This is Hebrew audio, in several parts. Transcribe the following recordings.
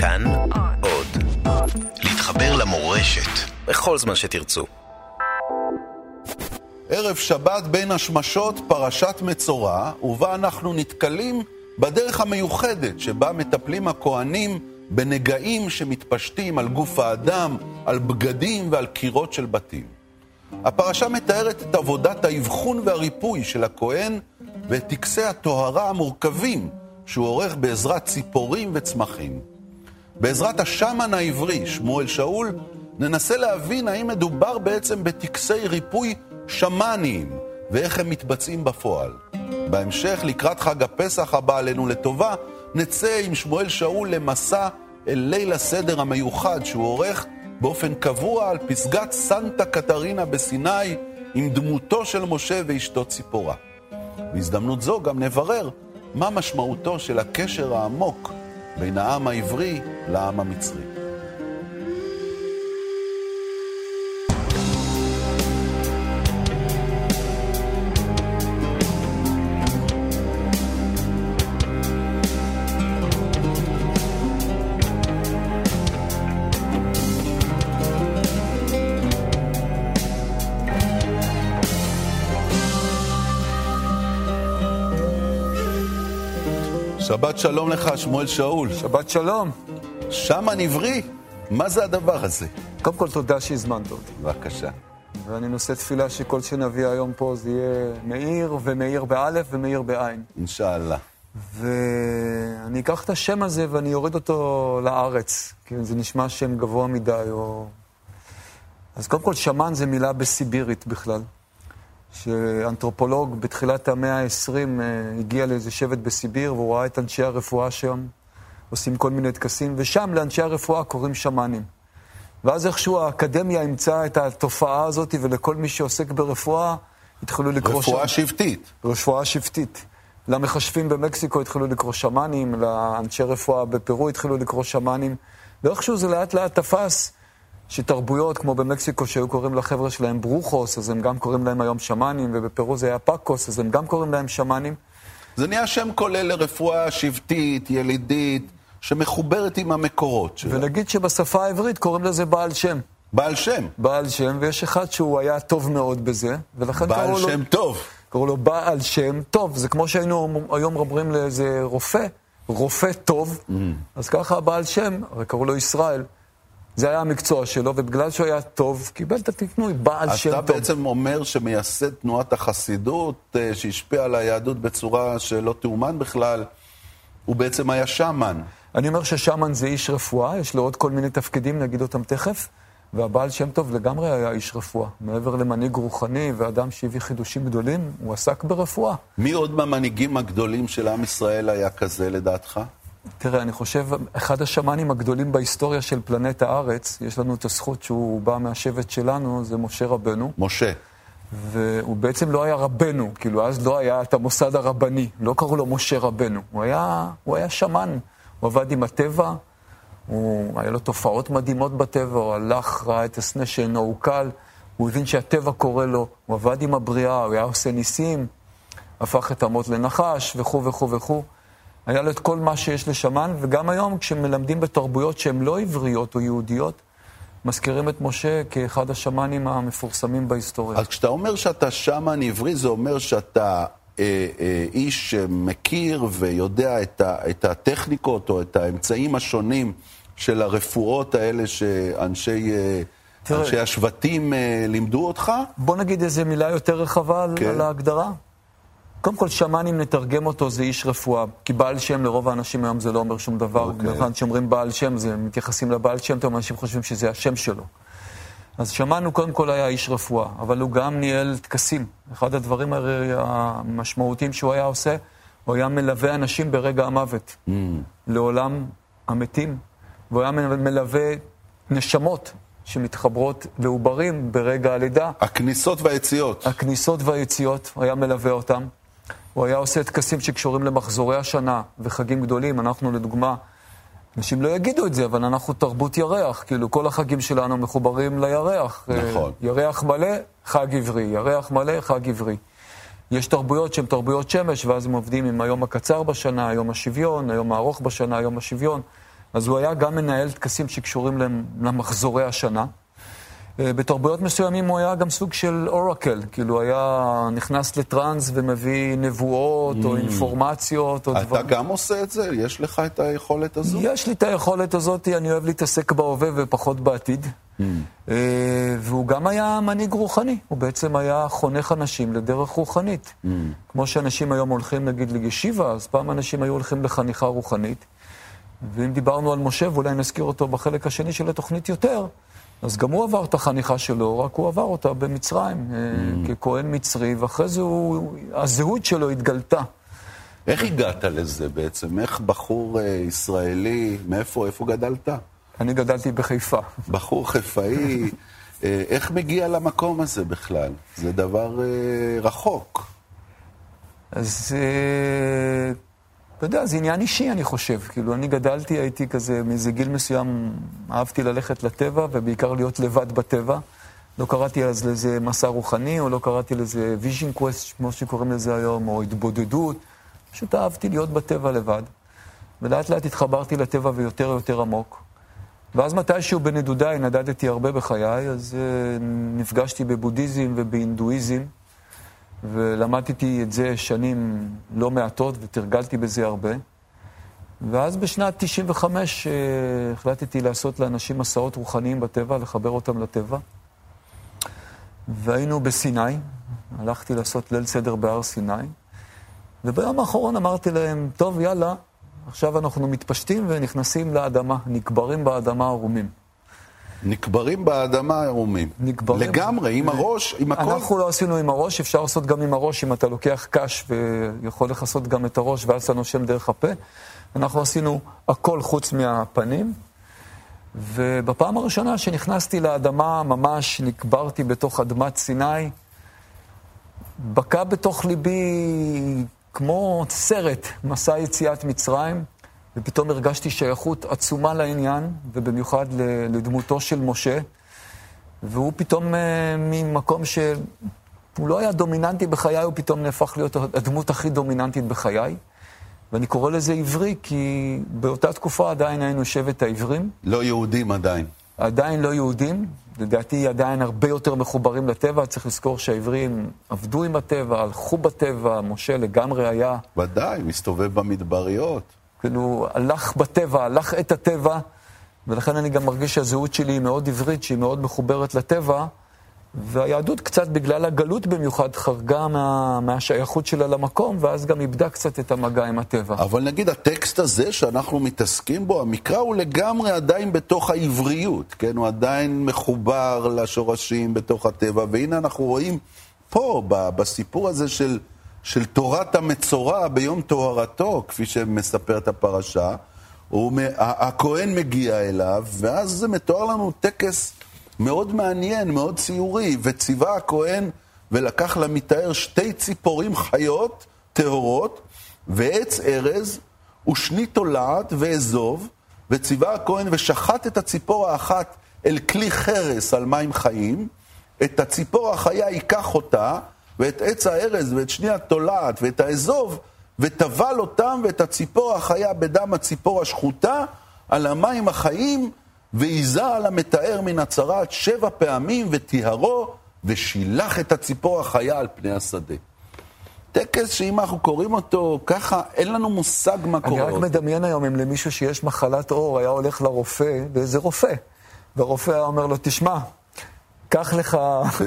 כאן עוד. להתחבר למורשת בכל זמן שתרצו. ערב שבת בין השמשות, פרשת מצורע, ובה אנחנו נתקלים בדרך המיוחדת שבה מטפלים הכהנים בנגעים שמתפשטים על גוף האדם, על בגדים ועל קירות של בתים. הפרשה מתארת את עבודת האבחון והריפוי של הכהן ואת טקסי הטהרה המורכבים שהוא עורך בעזרת ציפורים וצמחים. בעזרת השמן העברי, שמואל שאול, ננסה להבין האם מדובר בעצם בטקסי ריפוי שמאניים ואיך הם מתבצעים בפועל. בהמשך, לקראת חג הפסח הבא עלינו לטובה, נצא עם שמואל שאול למסע אל ליל הסדר המיוחד שהוא עורך באופן קבוע על פסגת סנטה קטרינה בסיני עם דמותו של משה ואשתו ציפורה. בהזדמנות זו גם נברר מה משמעותו של הקשר העמוק בין העם העברי לעם המצרי. שבת שלום לך, שמואל שאול. שבת שלום. שמן עברי, מה זה הדבר הזה? קודם כל, תודה שהזמנת אותי. בבקשה. ואני נושא תפילה שכל שנביא היום פה זה יהיה מאיר, ומאיר באלף ומאיר בעין. אינשאללה. ואני אקח את השם הזה ואני אוריד אותו לארץ, כי זה נשמע שם גבוה מדי, או... אז קודם כל, שמן זה מילה בסיבירית בכלל. שאנתרופולוג בתחילת המאה ה-20 אה, הגיע לאיזה שבט בסיביר והוא ראה את אנשי הרפואה שם, עושים כל מיני טקסים, ושם לאנשי הרפואה קוראים שמאנים. ואז איכשהו האקדמיה אימצה את התופעה הזאת, ולכל מי שעוסק ברפואה התחילו לקרוא... רפואה שם... שבטית. רפואה שבטית. למחשבים במקסיקו התחילו לקרוא שמאנים, לאנשי רפואה בפרו התחילו לקרוא שמאנים, ואיכשהו זה לאט לאט תפס. שתרבויות, כמו במקסיקו, שהיו קוראים לחבר'ה שלהם ברוכוס, אז הם גם קוראים להם היום שמאנים, ובפרו זה היה פאקוס, אז הם גם קוראים להם שמאנים. זה נהיה שם כולל לרפואה שבטית, ילידית, שמחוברת עם המקורות שלה. ונגיד שבשפה העברית קוראים לזה בעל שם. בעל שם. בעל שם, ויש אחד שהוא היה טוב מאוד בזה, ולכן קראו לו... בעל שם טוב. קראו לו בעל שם טוב. זה כמו שהיינו היום אומרים לאיזה רופא, רופא טוב, mm. אז ככה הבעל שם, הרי קראו לו ישראל. זה היה המקצוע שלו, ובגלל שהוא היה טוב, קיבל את התקנוי, בעל שם טוב. אתה בעצם אומר שמייסד תנועת החסידות, אה, שהשפיעה על היהדות בצורה שלא תאומן בכלל, הוא בעצם היה שמן. אני אומר ששמן זה איש רפואה, יש לו עוד כל מיני תפקידים, נגיד אותם תכף, והבעל שם טוב לגמרי היה איש רפואה. מעבר למנהיג רוחני ואדם שהביא חידושים גדולים, הוא עסק ברפואה. מי עוד מהמנהיגים הגדולים של עם ישראל היה כזה לדעתך? תראה, אני חושב, אחד השמאנים הגדולים בהיסטוריה של פלנט הארץ, יש לנו את הזכות שהוא בא מהשבט שלנו, זה משה רבנו. משה. והוא בעצם לא היה רבנו, כאילו אז לא היה את המוסד הרבני, לא קראו לו משה רבנו, הוא היה, הוא היה שמן, הוא עבד עם הטבע, הוא, היה לו תופעות מדהימות בטבע, הוא הלך, ראה את הסנה שאינו עוקל, הוא הבין שהטבע קורא לו, הוא עבד עם הבריאה, הוא היה עושה ניסים, הפך את המות לנחש וכו' וכו' וכו'. היה לו את כל מה שיש לשמן, וגם היום כשמלמדים בתרבויות שהן לא עבריות או יהודיות, מזכירים את משה כאחד השמנים המפורסמים בהיסטוריה. אז כשאתה אומר שאתה שמן עברי, זה אומר שאתה אה, אה, איש שמכיר ויודע את, ה, את הטכניקות או את האמצעים השונים של הרפואות האלה שאנשי... אה, תראה, אנשי השבטים אה, לימדו אותך? בוא נגיד איזה מילה יותר רחבה כן. על ההגדרה. קודם כל, שמן, אם נתרגם אותו, זה איש רפואה. כי בעל שם לרוב האנשים היום זה לא אומר שום דבר. Okay. אוקיי. כשאומרים בעל שם, זה מתייחסים לבעל שם טוב, אנשים חושבים שזה השם שלו. אז שמן הוא קודם כל היה איש רפואה, אבל הוא גם ניהל טקסים. אחד הדברים המשמעותיים שהוא היה עושה, הוא היה מלווה אנשים ברגע המוות, mm. לעולם המתים, והוא היה מלווה נשמות שמתחברות לעוברים ברגע הלידה. הכניסות והיציאות. הכניסות והיציאות, הוא היה מלווה אותם. הוא היה עושה טקסים שקשורים למחזורי השנה וחגים גדולים. אנחנו לדוגמה, אנשים לא יגידו את זה, אבל אנחנו תרבות ירח. כאילו, כל החגים שלנו מחוברים לירח. נכון. ירח מלא, חג עברי. ירח מלא, חג עברי. יש תרבויות שהן תרבויות שמש, ואז הם עובדים עם היום הקצר בשנה, היום השוויון, היום הארוך בשנה, היום השוויון. אז הוא היה גם מנהל טקסים שקשורים למחזורי השנה. בתרבויות מסוימים הוא היה גם סוג של אורקל, כאילו היה נכנס לטראנס ומביא נבואות mm. או אינפורמציות או דברים. אתה גם עושה את זה? יש לך את היכולת הזו? יש לי את היכולת הזאת, אני אוהב להתעסק בהווה ופחות בעתיד. Mm. אה, והוא גם היה מנהיג רוחני, הוא בעצם היה חונך אנשים לדרך רוחנית. Mm. כמו שאנשים היום הולכים נגיד לישיבה, אז פעם אנשים היו הולכים לחניכה רוחנית. ואם דיברנו על משה, ואולי נזכיר אותו בחלק השני של התוכנית יותר, אז גם הוא עבר את החניכה שלו, רק הוא עבר אותה במצרים, mm. ככהן מצרי, ואחרי זה הוא, הזהות שלו התגלתה. איך הגעת לזה בעצם? איך בחור אה, ישראלי, מאיפה, איפה גדלת? אני גדלתי בחיפה. בחור חיפאי, אה, איך מגיע למקום הזה בכלל? זה דבר אה, רחוק. אז אתה יודע, זה עניין אישי, אני חושב. כאילו, אני גדלתי, הייתי כזה, מאיזה גיל מסוים, אהבתי ללכת לטבע, ובעיקר להיות לבד בטבע. לא קראתי אז לזה מסע רוחני, או לא קראתי לזה vision quest, כמו שקוראים לזה היום, או התבודדות. פשוט אהבתי להיות בטבע לבד. ולאט לאט התחברתי לטבע ויותר ויותר עמוק. ואז מתישהו בנדודיי, נדדתי הרבה בחיי, אז uh, נפגשתי בבודהיזם ובהינדואיזם. ולמדתי את זה שנים לא מעטות ותרגלתי בזה הרבה. ואז בשנת 95' אה, החלטתי לעשות לאנשים מסעות רוחניים בטבע, לחבר אותם לטבע. והיינו בסיני, הלכתי לעשות ליל סדר בהר סיני, וביום האחרון אמרתי להם, טוב, יאללה, עכשיו אנחנו מתפשטים ונכנסים לאדמה, נקברים באדמה ערומים. נקברים באדמה ערומים. נקברים. לגמרי, עם הראש, עם הכל. אנחנו לא עשינו עם הראש, אפשר לעשות גם עם הראש, אם אתה לוקח קש ויכול לכסות גם את הראש ואז אתה נושם דרך הפה. אנחנו עשינו הכל חוץ מהפנים. ובפעם הראשונה שנכנסתי לאדמה, ממש נקברתי בתוך אדמת סיני, בקע בתוך ליבי כמו סרט, מסע יציאת מצרים. ופתאום הרגשתי שייכות עצומה לעניין, ובמיוחד לדמותו של משה, והוא פתאום אה, ממקום שהוא לא היה דומיננטי בחיי, הוא פתאום נהפך להיות הדמות הכי דומיננטית בחיי. ואני קורא לזה עברי, כי באותה תקופה עדיין היינו שבט העברים. לא יהודים עדיין. עדיין לא יהודים, לדעתי עדיין הרבה יותר מחוברים לטבע, צריך לזכור שהעברים עבדו עם הטבע, הלכו בטבע, משה לגמרי היה... ודאי, מסתובב במדבריות. כאילו, הלך בטבע, הלך את הטבע, ולכן אני גם מרגיש שהזהות שלי היא מאוד עברית, שהיא מאוד מחוברת לטבע, והיהדות קצת, בגלל הגלות במיוחד, חרגה מה, מהשייכות שלה למקום, ואז גם איבדה קצת את המגע עם הטבע. אבל נגיד הטקסט הזה שאנחנו מתעסקים בו, המקרא הוא לגמרי עדיין בתוך העבריות, כן? הוא עדיין מחובר לשורשים בתוך הטבע, והנה אנחנו רואים פה, בסיפור הזה של... של תורת המצורע ביום טהרתו, כפי שמספרת הפרשה. הכהן מגיע אליו, ואז זה מתואר לנו טקס מאוד מעניין, מאוד ציורי, וציווה הכהן ולקח למתאר שתי ציפורים חיות טהורות, ועץ ארז, ושני תולעת ואזוב, וציווה הכהן ושחט את הציפור האחת אל כלי חרס על מים חיים, את הציפור החיה ייקח אותה, ואת עץ הארז, ואת שני התולעת, ואת האזוב, וטבל אותם, ואת הציפור החיה בדם הציפור השחוטה, על המים החיים, ועיזה על המתאר מן הצרת שבע פעמים, וטיהרו, ושילח את הציפור החיה על פני השדה. טקס שאם אנחנו קוראים אותו ככה, אין לנו מושג מה קורה. אני רק מדמיין היום אם למישהו שיש מחלת עור היה הולך לרופא, ואיזה רופא, והרופא היה אומר לו, תשמע, קח לך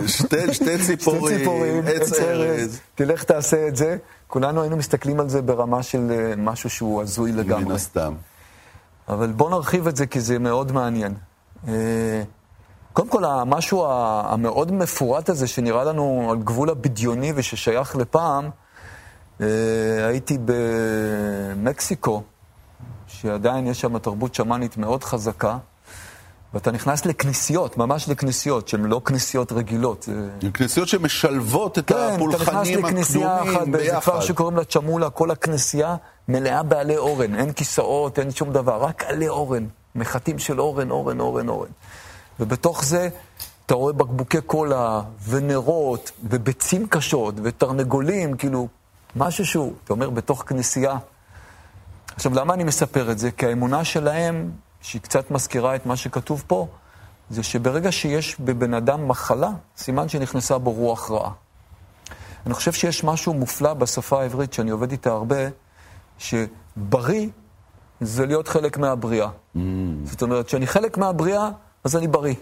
שתי, שתי ציפורים, ציפורים עץ ארז. תלך תעשה את זה. כולנו היינו מסתכלים על זה ברמה של אה, משהו שהוא הזוי לגמרי. מן הסתם. אבל בואו נרחיב את זה כי זה מאוד מעניין. אה, קודם כל, המשהו המאוד מפורט הזה, שנראה לנו על גבול הבדיוני וששייך לפעם, אה, הייתי במקסיקו, שעדיין יש שם תרבות שמאנית מאוד חזקה. ואתה נכנס לכנסיות, ממש לכנסיות, שהן לא כנסיות רגילות. כנסיות שמשלבות את כן, הפולחנים הקדומים ביחד. כן, אתה נכנס לכנסייה אחת באיזה כפר שקוראים לה צ'מולה, כל הכנסייה מלאה בעלי אורן, אין כיסאות, אין שום דבר, רק עלי אורן, מחטים של אורן, אורן, אורן, אורן. ובתוך זה אתה רואה בקבוקי קולה, ונרות, וביצים קשות, ותרנגולים, כאילו, משהו שהוא, אתה אומר, בתוך כנסייה. עכשיו, למה אני מספר את זה? כי האמונה שלהם, שהיא קצת מזכירה את מה שכתוב פה, זה שברגע שיש בבן אדם מחלה, סימן שנכנסה בו רוח רעה. אני חושב שיש משהו מופלא בשפה העברית, שאני עובד איתה הרבה, שבריא זה להיות חלק מהבריאה. Mm. זאת אומרת, כשאני חלק מהבריאה, אז אני בריא.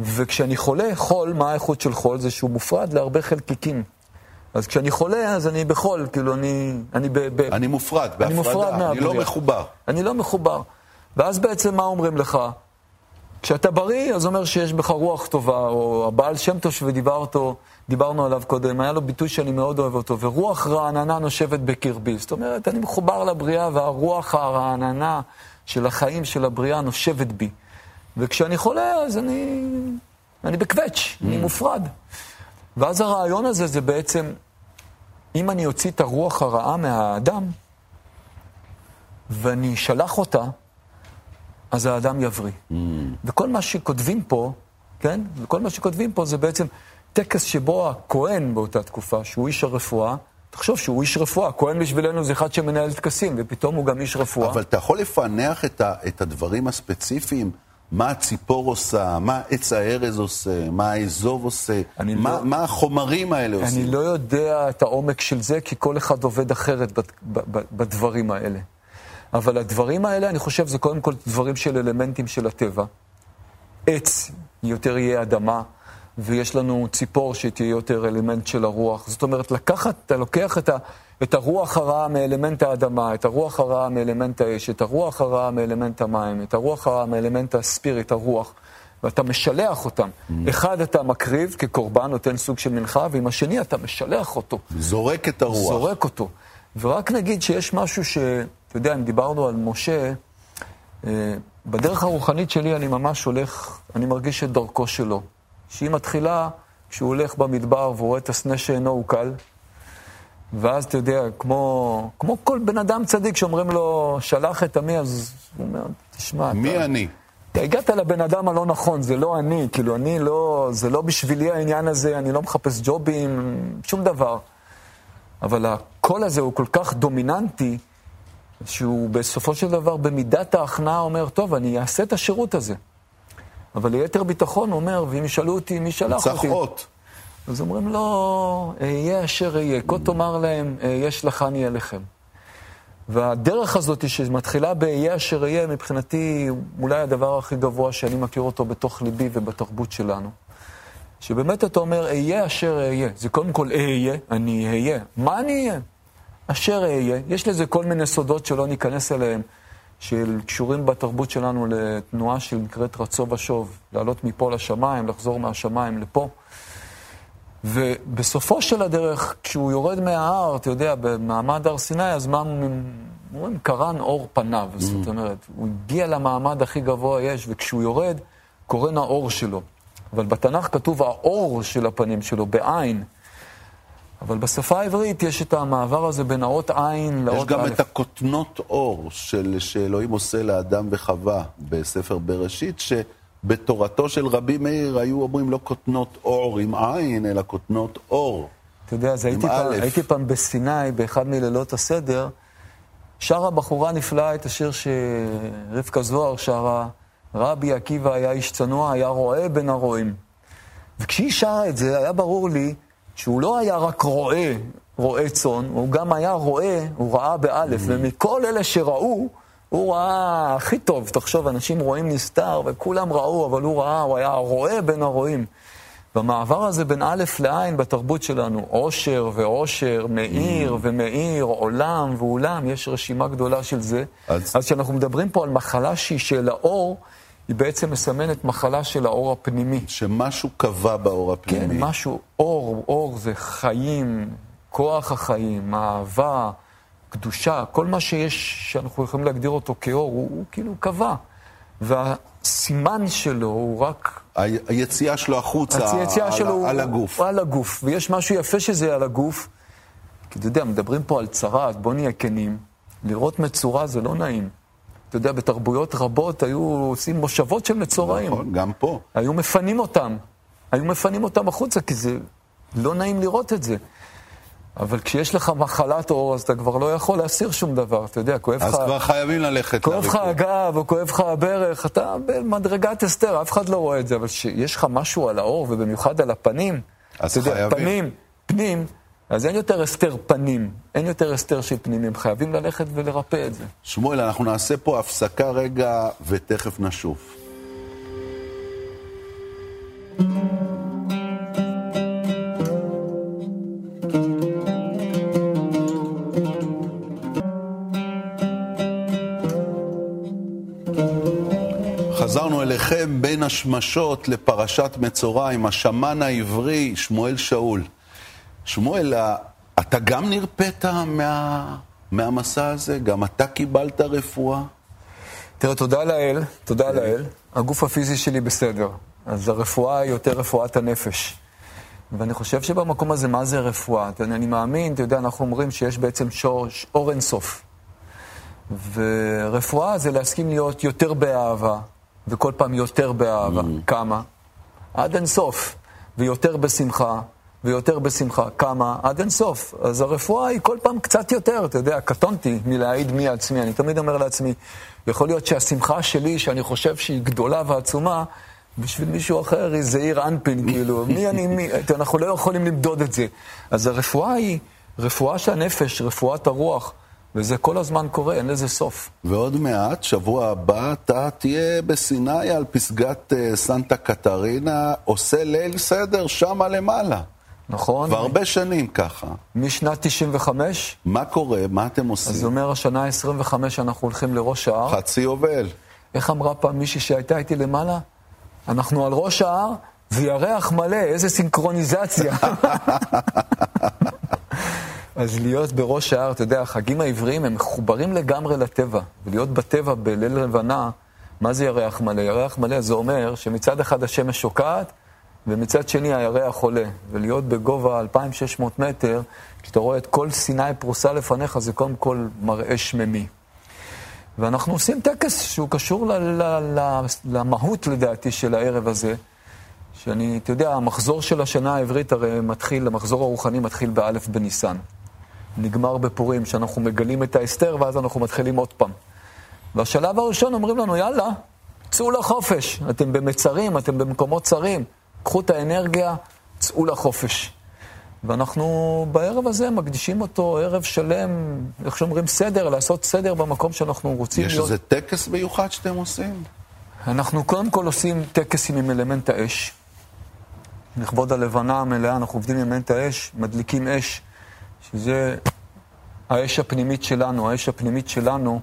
וכשאני חולה, חול, מה האיכות של חול? זה שהוא מופרד להרבה חלקיקים. אז כשאני חולה, אז אני בחול, כאילו אני... אני, ב, ב, אני מופרד, בהפרדה, אני, מופרד אני לא מחובר. אני לא מחובר. ואז בעצם מה אומרים לך? כשאתה בריא, אז אומר שיש בך רוח טובה, או הבעל שם טוב שדיברנו דיברנו עליו קודם, היה לו ביטוי שאני מאוד אוהב אותו, ורוח רעננה נושבת בקרבי. זאת אומרת, אני מחובר לבריאה, והרוח הרעננה של החיים של הבריאה נושבת בי. וכשאני חולה, אז אני, אני בקווץ', mm. אני מופרד. ואז הרעיון הזה זה בעצם, אם אני אוציא את הרוח הרעה מהאדם, ואני אשלח אותה, אז האדם יבריא. Mm. וכל מה שכותבים פה, כן? וכל מה שכותבים פה זה בעצם טקס שבו הכהן באותה תקופה, שהוא איש הרפואה, תחשוב שהוא איש רפואה, כהן בשבילנו זה אחד שמנהל טקסים, ופתאום הוא גם איש רפואה. אבל אתה יכול לפענח את, ה, את הדברים הספציפיים? מה הציפור עושה, מה עץ הארז עושה, מה האזוב עושה, מה, לא, מה החומרים האלה אני עושים. אני לא יודע את העומק של זה, כי כל אחד עובד אחרת בדברים האלה. אבל הדברים האלה, אני חושב, זה קודם כל דברים של אלמנטים של הטבע. עץ יותר יהיה אדמה, ויש לנו ציפור שתהיה יותר אלמנט של הרוח. זאת אומרת, לקחת, אתה לוקח את, ה, את הרוח הרעה מאלמנט האדמה, את הרוח הרעה מאלמנט האש, את הרוח הרעה מאלמנט המים, את הרוח הרעה מאלמנט הספיריט, הרוח, ואתה משלח אותם. Mm. אחד אתה מקריב כקורבן, נותן סוג של מנחה, ועם השני אתה משלח אותו. זורק את הרוח. זורק אותו. ורק נגיד שיש משהו ש... אתה יודע, אם דיברנו על משה, אה, בדרך הרוחנית שלי אני ממש הולך, אני מרגיש את דרכו שלו. שהיא מתחילה כשהוא הולך במדבר והוא רואה את הסנה שאינו עוקל, ואז אתה יודע, כמו, כמו כל בן אדם צדיק שאומרים לו, שלח את עמי, אז הוא אומר, תשמע, מי אתה... אני? אתה הגעת לבן אדם הלא נכון, זה לא אני, כאילו, אני לא, זה לא בשבילי העניין הזה, אני לא מחפש ג'ובים, שום דבר. אבל הקול הזה הוא כל כך דומיננטי, שהוא בסופו של דבר במידת ההכנעה אומר, טוב, אני אעשה את השירות הזה. אבל ליתר ביטחון אומר, ואם ישאלו אותי מי שלח אותי... צריך אות. אז אומרים לו, אהיה אשר אהיה, כה תאמר להם, אהיה שלחני אליכם. והדרך הזאת שמתחילה באהיה אשר אהיה, מבחינתי, אולי הדבר הכי גבוה שאני מכיר אותו בתוך ליבי ובתרבות שלנו. שבאמת אתה אומר, אהיה אשר אהיה. זה קודם כל אהיה, אני אהיה. מה אני אהיה? אשר אהיה. יש לזה כל מיני סודות שלא ניכנס אליהם. שקשורים בתרבות שלנו לתנועה שנקראת רצו ושוב, לעלות מפה לשמיים, לחזור מהשמיים לפה. ובסופו של הדרך, כשהוא יורד מההר, אתה יודע, במעמד הר סיני, אז מה אומרים? קרן אור פניו. Mm. זאת אומרת, הוא הגיע למעמד הכי גבוה יש, וכשהוא יורד, קורן האור שלו. אבל בתנ"ך כתוב האור של הפנים שלו, בעין. אבל בשפה העברית יש את המעבר הזה בין האות עין לאות א'. יש גם את הכותנות אור של שאלוהים עושה לאדם וחווה בספר בראשית, שבתורתו של רבי מאיר היו אומרים לא כותנות אור עם עין, אלא כותנות אור. אתה יודע, אז הייתי פעם, הייתי פעם בסיני, באחד מלילות הסדר, שרה בחורה נפלאה את השיר שרבקה זוהר שרה, רבי עקיבא היה איש צנוע, היה רועה בין הרועים. וכשהיא שרה את זה, היה ברור לי שהוא לא היה רק רועה, רועה צאן, הוא גם היה רועה, הוא ראה באלף, mm. ומכל אלה שראו, הוא ראה הכי טוב. תחשוב, אנשים רואים נסתר, וכולם ראו, אבל הוא ראה, הוא היה רועה בין הרועים. במעבר הזה בין א' לעין בתרבות שלנו, עושר ועושר, מאיר mm. ומאיר, עולם ואולם, יש רשימה גדולה של זה. אז כשאנחנו מדברים פה על מחלה שהיא של האור, היא בעצם מסמנת מחלה של האור הפנימי. שמשהו קבע באור הפנימי. כן, משהו, אור, אור זה חיים, כוח החיים, אהבה, קדושה, כל מה שיש, שאנחנו יכולים להגדיר אותו כאור, הוא, הוא כאילו קבע. והסימן שלו הוא רק... היציאה שלו החוצה, היציאה על, שלו על, על הגוף. על הגוף, ויש משהו יפה שזה על הגוף. כי אתה יודע, מדברים פה על צרה, אז בוא נהיה כנים. לראות מצורע זה לא נעים. אתה יודע, בתרבויות רבות היו עושים מושבות של מצורעים. נכון, גם פה. היו מפנים אותם. היו מפנים אותם החוצה, כי זה לא נעים לראות את זה. אבל כשיש לך מחלת עור, אז אתה כבר לא יכול להסיר שום דבר, אתה יודע, כואב אז לך... אז כבר חייבים ללכת כואב לך הגב, או כואב לך הברך, אתה במדרגת הסתר, אף אחד לא רואה את זה, אבל כשיש לך משהו על העור, ובמיוחד על הפנים, אז אתה יודע, חייבים. פנים, פנים, אז אין יותר הסתר פנים, אין יותר הסתר של פנימים, חייבים ללכת ולרפא את זה. שמואל, אנחנו נעשה פה הפסקה רגע, ותכף נשוב. חזרנו אליכם בין השמשות לפרשת מצורע עם השמן העברי, שמואל שאול. שמואל, אתה גם נרפאת מה, מהמסע הזה? גם אתה קיבלת רפואה? תראה, תודה לאל, תודה לאל. הגוף הפיזי שלי בסדר. אז הרפואה היא יותר רפואת הנפש. ואני חושב שבמקום הזה, מה זה רפואה? אתה יודע, אני מאמין, אתה יודע, אנחנו אומרים שיש בעצם שורש, אור אינסוף. ורפואה זה להסכים להיות יותר באהבה, וכל פעם יותר באהבה. Mm. כמה? עד אינסוף. ויותר בשמחה, ויותר בשמחה. כמה? עד אינסוף. אז הרפואה היא כל פעם קצת יותר, אתה יודע, קטונתי מלהעיד מי עצמי. אני תמיד אומר לעצמי, יכול להיות שהשמחה שלי, שאני חושב שהיא גדולה ועצומה, בשביל מישהו אחר היא זעיר אנפין, כאילו, מי אני, מי, אנחנו לא יכולים למדוד את זה. אז הרפואה היא רפואה של הנפש, רפואת הרוח. וזה כל הזמן קורה, אין לזה סוף. ועוד מעט, שבוע הבא, אתה תהיה בסיני על פסגת uh, סנטה קטרינה, עושה ליל סדר שמה למעלה. נכון. כבר הרבה שנים ככה. משנת 95. מה קורה? מה אתם עושים? אז זה אומר, השנה ה-25 אנחנו הולכים לראש ההר. חצי יובל. איך אמרה פעם מישהי שהייתה איתי למעלה? אנחנו על ראש ההר, וירח מלא, איזה סינכרוניזציה. אז להיות בראש ההר, אתה יודע, החגים העבריים הם מחוברים לגמרי לטבע. ולהיות בטבע בליל לבנה, מה זה ירח מלא? ירח מלא זה אומר שמצד אחד השמש שוקעת, ומצד שני הירח עולה. ולהיות בגובה 2,600 מטר, כשאתה רואה את כל סיני פרוסה לפניך, זה קודם כל מראה שממי. ואנחנו עושים טקס שהוא קשור ל- ל- ל- למהות, לדעתי, של הערב הזה. שאני, אתה יודע, המחזור של השנה העברית הרי מתחיל, המחזור הרוחני מתחיל באלף בניסן. נגמר בפורים, שאנחנו מגלים את ההסתר, ואז אנחנו מתחילים עוד פעם. והשלב הראשון אומרים לנו, יאללה, צאו לחופש. אתם במצרים, אתם במקומות צרים, קחו את האנרגיה, צאו לחופש. ואנחנו בערב הזה מקדישים אותו ערב שלם, איך שאומרים, סדר, לעשות סדר במקום שאנחנו רוצים יש להיות. איזה טקס מיוחד שאתם עושים? אנחנו קודם כל עושים טקסים עם אלמנט האש. לכבוד הלבנה המלאה, אנחנו עובדים עם אלמנט האש, מדליקים אש, שזה האש הפנימית שלנו. האש הפנימית שלנו,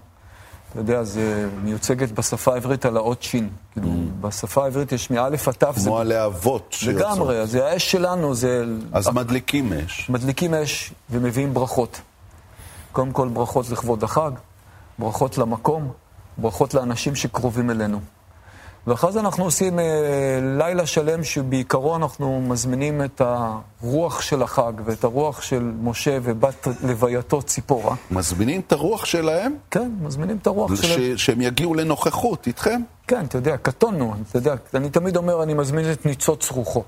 אתה יודע, זה מיוצגת בשפה העברית על האות שין. כאילו, בשפה העברית יש מאלף עד. זה- כמו הלהבות שיוצאות. לגמרי, אז האש שלנו זה... אז מדליקים אש. מדליקים אש ומביאים ברכות. קודם כל ברכות לכבוד החג, ברכות למקום, ברכות לאנשים שקרובים אלינו. ואחרי זה אנחנו עושים אה, לילה שלם שבעיקרו אנחנו מזמינים את הרוח של החג ואת הרוח של משה ובת לווייתו ציפורה. מזמינים את הרוח שלהם, כן, מזמינים את הרוח ש- שלהם. שהם יגיעו לנוכחות איתכם? כן, אתה יודע, קטונו, אתה יודע, אני תמיד אומר, אני מזמין את ניצוץ רוחו.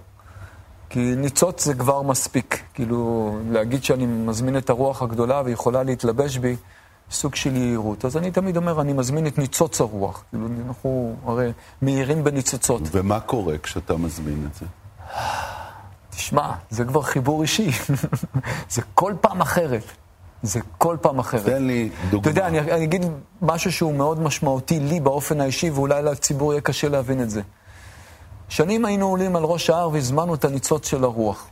כי ניצוץ זה כבר מספיק. כאילו, להגיד שאני מזמין את הרוח הגדולה ויכולה להתלבש בי, סוג של יהירות. אז אני תמיד אומר, אני מזמין את ניצוץ הרוח. כאילו, אנחנו הרי מאירים בניצוצות. ומה קורה כשאתה מזמין את זה? תשמע, זה כבר חיבור אישי. זה כל פעם אחרת. זה כל פעם אחרת. תן לי דוגמה. אתה יודע, אני, אני אגיד משהו שהוא מאוד משמעותי לי באופן האישי, ואולי לציבור יהיה קשה להבין את זה. שנים היינו עולים על ראש ההר והזמנו את הניצוץ של הרוח.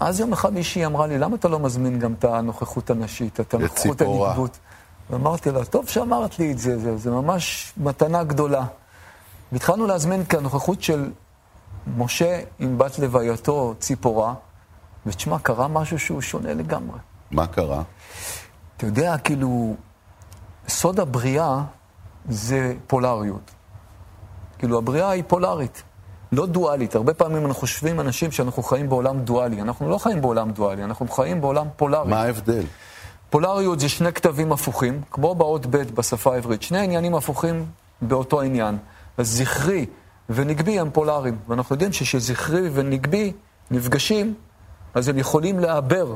ואז יום אחד מישהי אמרה לי, למה אתה לא מזמין גם את הנוכחות הנשית, את הנוכחות. הנגבות? ואמרתי לה, טוב שאמרת לי את זה, זה, זה ממש מתנה גדולה. והתחלנו להזמין את הנוכחות של משה עם בת לווייתו, ציפורה, ותשמע, קרה משהו שהוא שונה לגמרי. מה קרה? אתה יודע, כאילו, סוד הבריאה זה פולריות. כאילו, הבריאה היא פולרית, לא דואלית. הרבה פעמים אנחנו חושבים, אנשים, שאנחנו חיים בעולם דואלי. אנחנו לא חיים בעולם דואלי, אנחנו חיים בעולם פולרי. מה ההבדל? פולריות זה שני כתבים הפוכים, כמו באות ב' בשפה העברית. שני עניינים הפוכים באותו עניין. אז זכרי ונגבי הם פולרים. ואנחנו יודעים שכשזכרי ונגבי נפגשים, אז הם יכולים לעבר.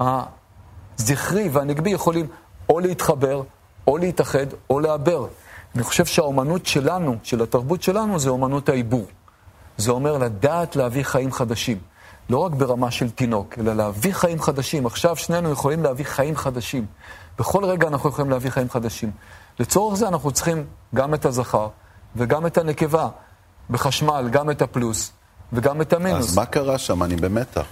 הזכרי והנגבי יכולים או להתחבר, או להתאחד, או לעבר. אני חושב שהאומנות שלנו, של התרבות שלנו, זה אומנות העיבור. זה אומר לדעת להביא חיים חדשים. לא רק ברמה של תינוק, אלא להביא חיים חדשים. עכשיו שנינו יכולים להביא חיים חדשים. בכל רגע אנחנו יכולים להביא חיים חדשים. לצורך זה אנחנו צריכים גם את הזכר וגם את הנקבה. בחשמל, גם את הפלוס וגם את המינוס. אז מה קרה שם? אני במתח.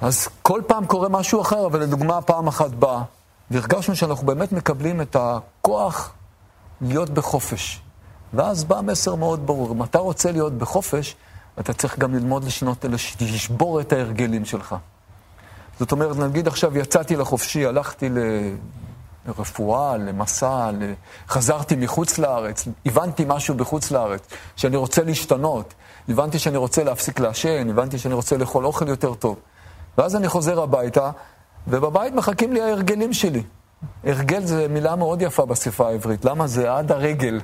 אז כל פעם קורה משהו אחר, אבל לדוגמה, פעם אחת באה, והרגשנו שאנחנו באמת מקבלים את הכוח להיות בחופש. ואז בא מסר מאוד ברור, אם אתה רוצה להיות בחופש, אתה צריך גם ללמוד לשנות, לשבור את ההרגלים שלך. זאת אומרת, נגיד עכשיו יצאתי לחופשי, הלכתי לרפואה, למסע, חזרתי מחוץ לארץ, הבנתי משהו בחוץ לארץ, שאני רוצה להשתנות, הבנתי שאני רוצה להפסיק לעשן, הבנתי שאני רוצה לאכול אוכל יותר טוב. ואז אני חוזר הביתה, ובבית מחכים לי ההרגלים שלי. הרגל זה מילה מאוד יפה בשפה העברית. למה? זה עד הרגל.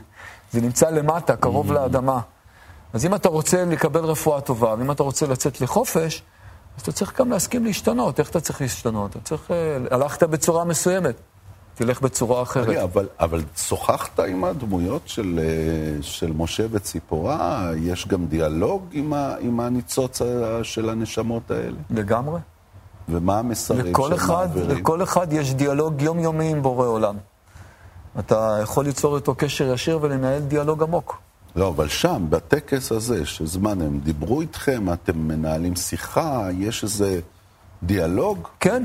זה נמצא למטה, קרוב mm. לאדמה. אז אם אתה רוצה לקבל רפואה טובה, ואם אתה רוצה לצאת לחופש, אז אתה צריך גם להסכים להשתנות. איך אתה צריך להשתנות? אתה צריך... אה, הלכת בצורה מסוימת, תלך בצורה אחרת. אוקיי, אבל, אבל שוחחת עם הדמויות של, אה, של משה וציפורה? יש גם דיאלוג עם, ה, עם הניצוץ של הנשמות האלה? לגמרי. ומה המסרים לכל אחד, לכל אחד יש דיאלוג יומיומי עם בורא עולם. אתה יכול ליצור איתו קשר ישיר ולנהל דיאלוג עמוק. לא, אבל שם, בטקס הזה, שזמן הם דיברו איתכם, אתם מנהלים שיחה, יש איזה דיאלוג? כן,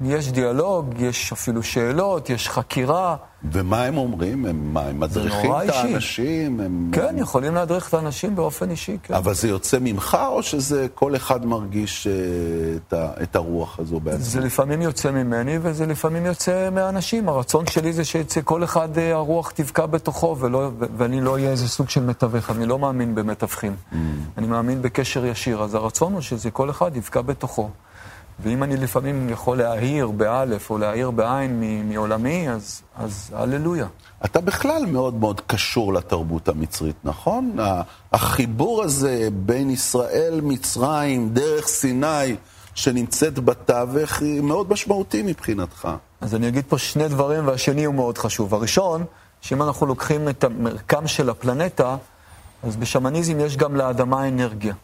יש דיאלוג, יש אפילו שאלות, יש חקירה. ומה הם אומרים? הם, מה, הם מדריכים את אישי. האנשים? הם... כן, יכולים להדריך את האנשים באופן אישי, כן. אבל זה יוצא ממך, או שזה כל אחד מרגיש uh, את, ה, את הרוח הזו בעצמו? זה לפעמים יוצא ממני, וזה לפעמים יוצא מהאנשים. הרצון שלי זה שכל אחד, uh, הרוח תבקע בתוכו, ולא, ו- ואני לא אהיה איזה סוג של מתווך. אני לא מאמין במתווכים. Mm. אני מאמין בקשר ישיר. אז הרצון הוא שזה כל אחד יבקע בתוכו. ואם אני לפעמים יכול להעיר באלף או להעיר בעין מעולמי, אז, אז הללויה. אתה בכלל מאוד מאוד קשור לתרבות המצרית, נכון? החיבור הזה בין ישראל, מצרים, דרך סיני, שנמצאת בתווך, היא מאוד משמעותי מבחינתך. אז אני אגיד פה שני דברים, והשני הוא מאוד חשוב. הראשון, שאם אנחנו לוקחים את המרקם של הפלנטה, אז בשמניזם יש גם לאדמה אנרגיה.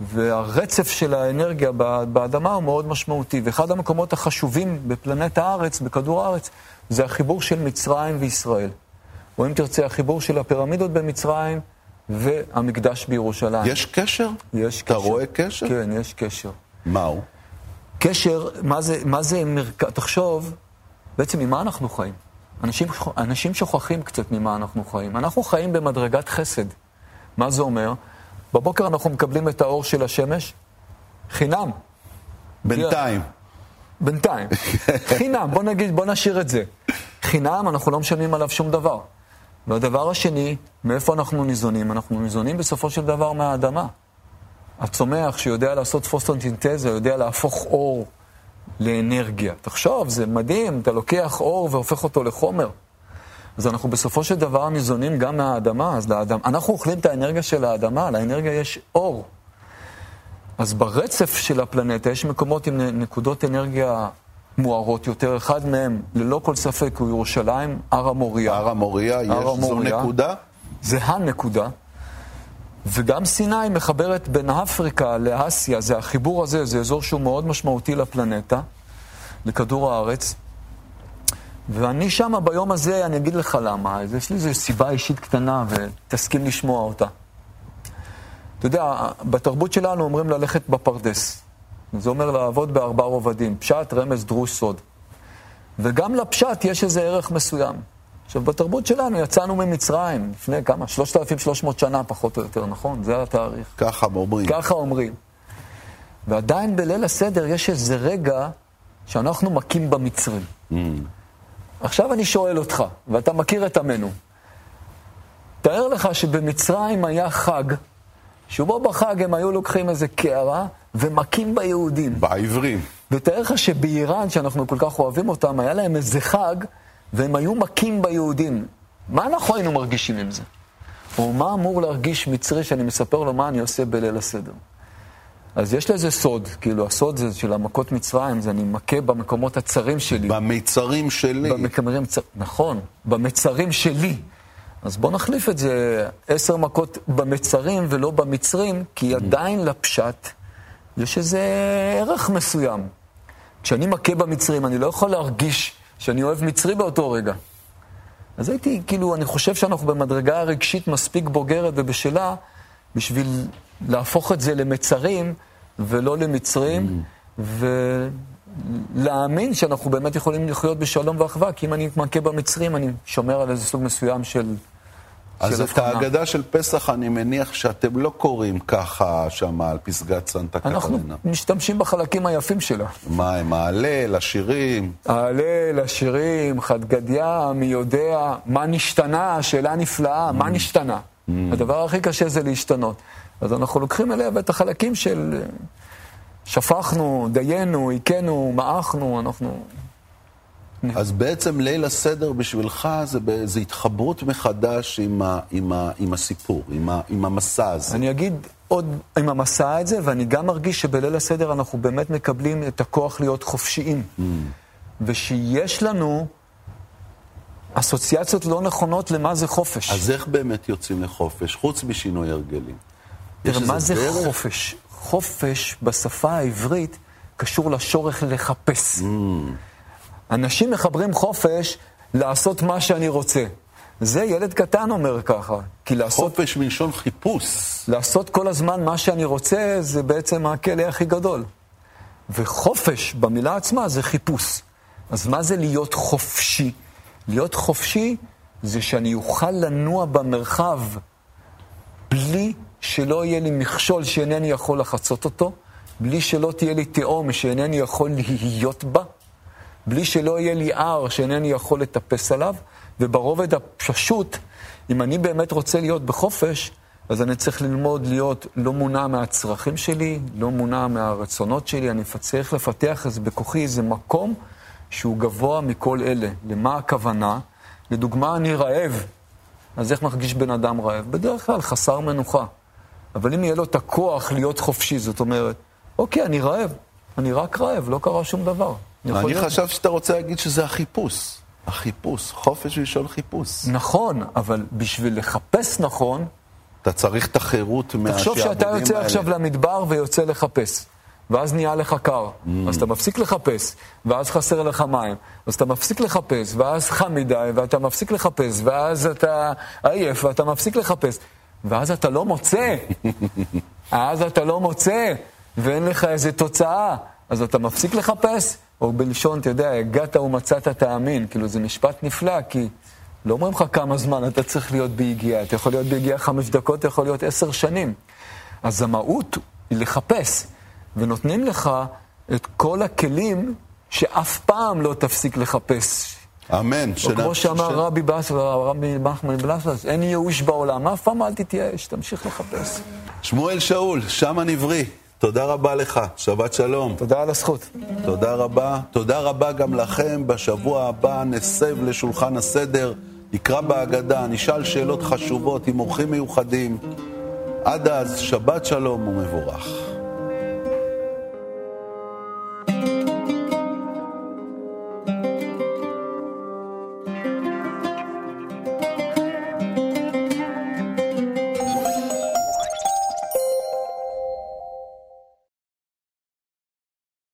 והרצף של האנרגיה באדמה הוא מאוד משמעותי. ואחד המקומות החשובים בפלנט הארץ, בכדור הארץ, זה החיבור של מצרים וישראל. או אם תרצה, החיבור של הפירמידות במצרים והמקדש בירושלים. יש קשר? יש אתה קשר. אתה רואה קשר? כן, יש קשר. מהו? קשר, מה זה, מה זה מרכז, תחשוב, בעצם ממה אנחנו חיים? אנשים, אנשים שוכחים קצת ממה אנחנו חיים. אנחנו חיים במדרגת חסד. מה זה אומר? בבוקר אנחנו מקבלים את האור של השמש חינם. בינתיים. בינתיים. חינם, בוא נגיד, בוא נשאיר את זה. חינם, אנחנו לא משלמים עליו שום דבר. והדבר השני, מאיפה אנחנו ניזונים? אנחנו ניזונים בסופו של דבר מהאדמה. הצומח שיודע לעשות פוסטונטינטזה, יודע להפוך אור לאנרגיה. תחשוב, זה מדהים, אתה לוקח אור והופך אותו לחומר. אז אנחנו בסופו של דבר ניזונים גם מהאדמה, אז לאדמה, אנחנו אוכלים את האנרגיה של האדמה, לאנרגיה יש אור. אז ברצף של הפלנטה יש מקומות עם נקודות אנרגיה מוארות יותר. אחד מהם, ללא כל ספק, הוא ירושלים, הר המוריה. הר המוריה, יש, זו נקודה? זה הנקודה. וגם סיני מחברת בין אפריקה לאסיה, זה החיבור הזה, זה אזור שהוא מאוד משמעותי לפלנטה, לכדור הארץ. ואני שמה ביום הזה, אני אגיד לך למה, יש לי איזו סיבה אישית קטנה ותסכים לשמוע אותה. אתה יודע, בתרבות שלנו אומרים ללכת בפרדס. זה אומר לעבוד בארבע רובדים, פשט, רמז, דרוש, סוד. וגם לפשט יש איזה ערך מסוים. עכשיו, בתרבות שלנו יצאנו ממצרים לפני כמה? 3,300 שנה פחות או יותר, נכון? זה התאריך. ככה אומרים. ככה אומרים. ועדיין בליל הסדר יש איזה רגע שאנחנו מכים במצרים. Mm. עכשיו אני שואל אותך, ואתה מכיר את עמנו. תאר לך שבמצרים היה חג, שבו בחג הם היו לוקחים איזה קערה ומכים ביהודים. בעברים. ותאר לך שבאיראן, שאנחנו כל כך אוהבים אותם, היה להם איזה חג והם היו מכים ביהודים. מה אנחנו היינו מרגישים עם זה? או מה אמור להרגיש מצרי שאני מספר לו מה אני עושה בליל הסדר? אז יש לזה סוד, כאילו הסוד זה של המכות מצרים, זה אני מכה במקומות הצרים שלי. במצרים שלי. במקומרים, נכון, במצרים שלי. אז בואו נחליף את זה, עשר מכות במצרים ולא במצרים, כי עדיין לפשט יש איזה ערך מסוים. כשאני מכה במצרים, אני לא יכול להרגיש שאני אוהב מצרי באותו רגע. אז הייתי, כאילו, אני חושב שאנחנו במדרגה רגשית מספיק בוגרת ובשלה בשביל להפוך את זה למצרים ולא למצרים, mm. ולהאמין שאנחנו באמת יכולים לחיות בשלום ואחווה, כי אם אני מתמקד במצרים, אני שומר על איזה סוג מסוים של... אז את ההגדה של פסח, אני מניח שאתם לא קוראים ככה שם על פסגת סנטה קטרינה. אנחנו משתמשים בחלקים היפים שלה. מה הם ההלל, השירים? ההלל, השירים, חדגדיה, מי יודע, מה נשתנה, שאלה נפלאה, מה mm. נשתנה? Mm. הדבר הכי קשה זה להשתנות. אז אנחנו לוקחים אליה את החלקים של שפכנו, דיינו, הכינו, מעכנו, אנחנו... אז בעצם ליל הסדר בשבילך זה, זה התחברות מחדש עם, ה, עם, ה, עם הסיפור, עם, ה, עם המסע הזה. אני אגיד עוד עם המסע את זה, ואני גם מרגיש שבליל הסדר אנחנו באמת מקבלים את הכוח להיות חופשיים. Mm. ושיש לנו אסוציאציות לא נכונות למה זה חופש. אז איך באמת יוצאים לחופש, חוץ משינוי הרגלים? תראה, מה זה דרך? חופש? חופש בשפה העברית קשור לשורך לחפש. Mm. אנשים מחברים חופש לעשות מה שאני רוצה. זה ילד קטן אומר ככה, כי לעשות... חופש מלשון חיפוש. לעשות כל הזמן מה שאני רוצה, זה בעצם הכלא הכי גדול. וחופש, במילה עצמה, זה חיפוש. אז מה זה להיות חופשי? להיות חופשי זה שאני אוכל לנוע במרחב בלי שלא יהיה לי מכשול שאינני יכול לחצות אותו, בלי שלא תהיה לי תהום שאינני יכול להיות בה, בלי שלא יהיה לי הר שאינני יכול לטפס עליו, וברובד הפשוט, אם אני באמת רוצה להיות בחופש, אז אני צריך ללמוד להיות לא מונע מהצרכים שלי, לא מונע מהרצונות שלי, אני צריך לפתח איזה בכוחי איזה מקום שהוא גבוה מכל אלה. למה הכוונה? לדוגמה, אני רעב. אז איך מרגיש בן אדם רעב? בדרך כלל חסר מנוחה. אבל אם יהיה לו את הכוח להיות חופשי, זאת אומרת, אוקיי, אני רעב, אני רק רעב, לא קרה שום דבר. אני חשב שאתה רוצה להגיד שזה החיפוש. החיפוש, חופש ולשאול חיפוש. נכון, אבל בשביל לחפש נכון... אתה צריך את החירות מהשעבודים האלה. תחשוב שאתה יוצא האלה. עכשיו למדבר ויוצא לחפש. ואז נהיה לך קר, mm. אז אתה מפסיק לחפש, ואז חסר לך מים, אז אתה מפסיק לחפש, ואז חם מדי, ואתה מפסיק לחפש, ואז אתה עייף, ואתה מפסיק לחפש. ואז אתה לא מוצא. אז אתה לא מוצא, ואין לך איזה תוצאה. אז אתה מפסיק לחפש, או בלשון, אתה יודע, הגעת ומצאת תאמין. כאילו, זה משפט נפלא, כי לא אומרים לך כמה זמן אתה צריך להיות ביגיעה. אתה יכול להיות ביגיעה חמש דקות, אתה יכול להיות עשר שנים. אז המהות היא לחפש, ונותנים לך את כל הכלים שאף פעם לא תפסיק לחפש. אמן. או כמו שאמר רבי באסל, רבי מחמד בלסלס, אין ייאוש בעולם, אף פעם אל תתייאש, תמשיך לחפש. שמואל שאול, שם הנברי, תודה רבה לך, שבת שלום. תודה על הזכות. תודה רבה. תודה רבה גם לכם. בשבוע הבא נסב לשולחן הסדר, נקרא בהגדה, נשאל שאלות חשובות עם אורחים מיוחדים. עד אז, שבת שלום ומבורך.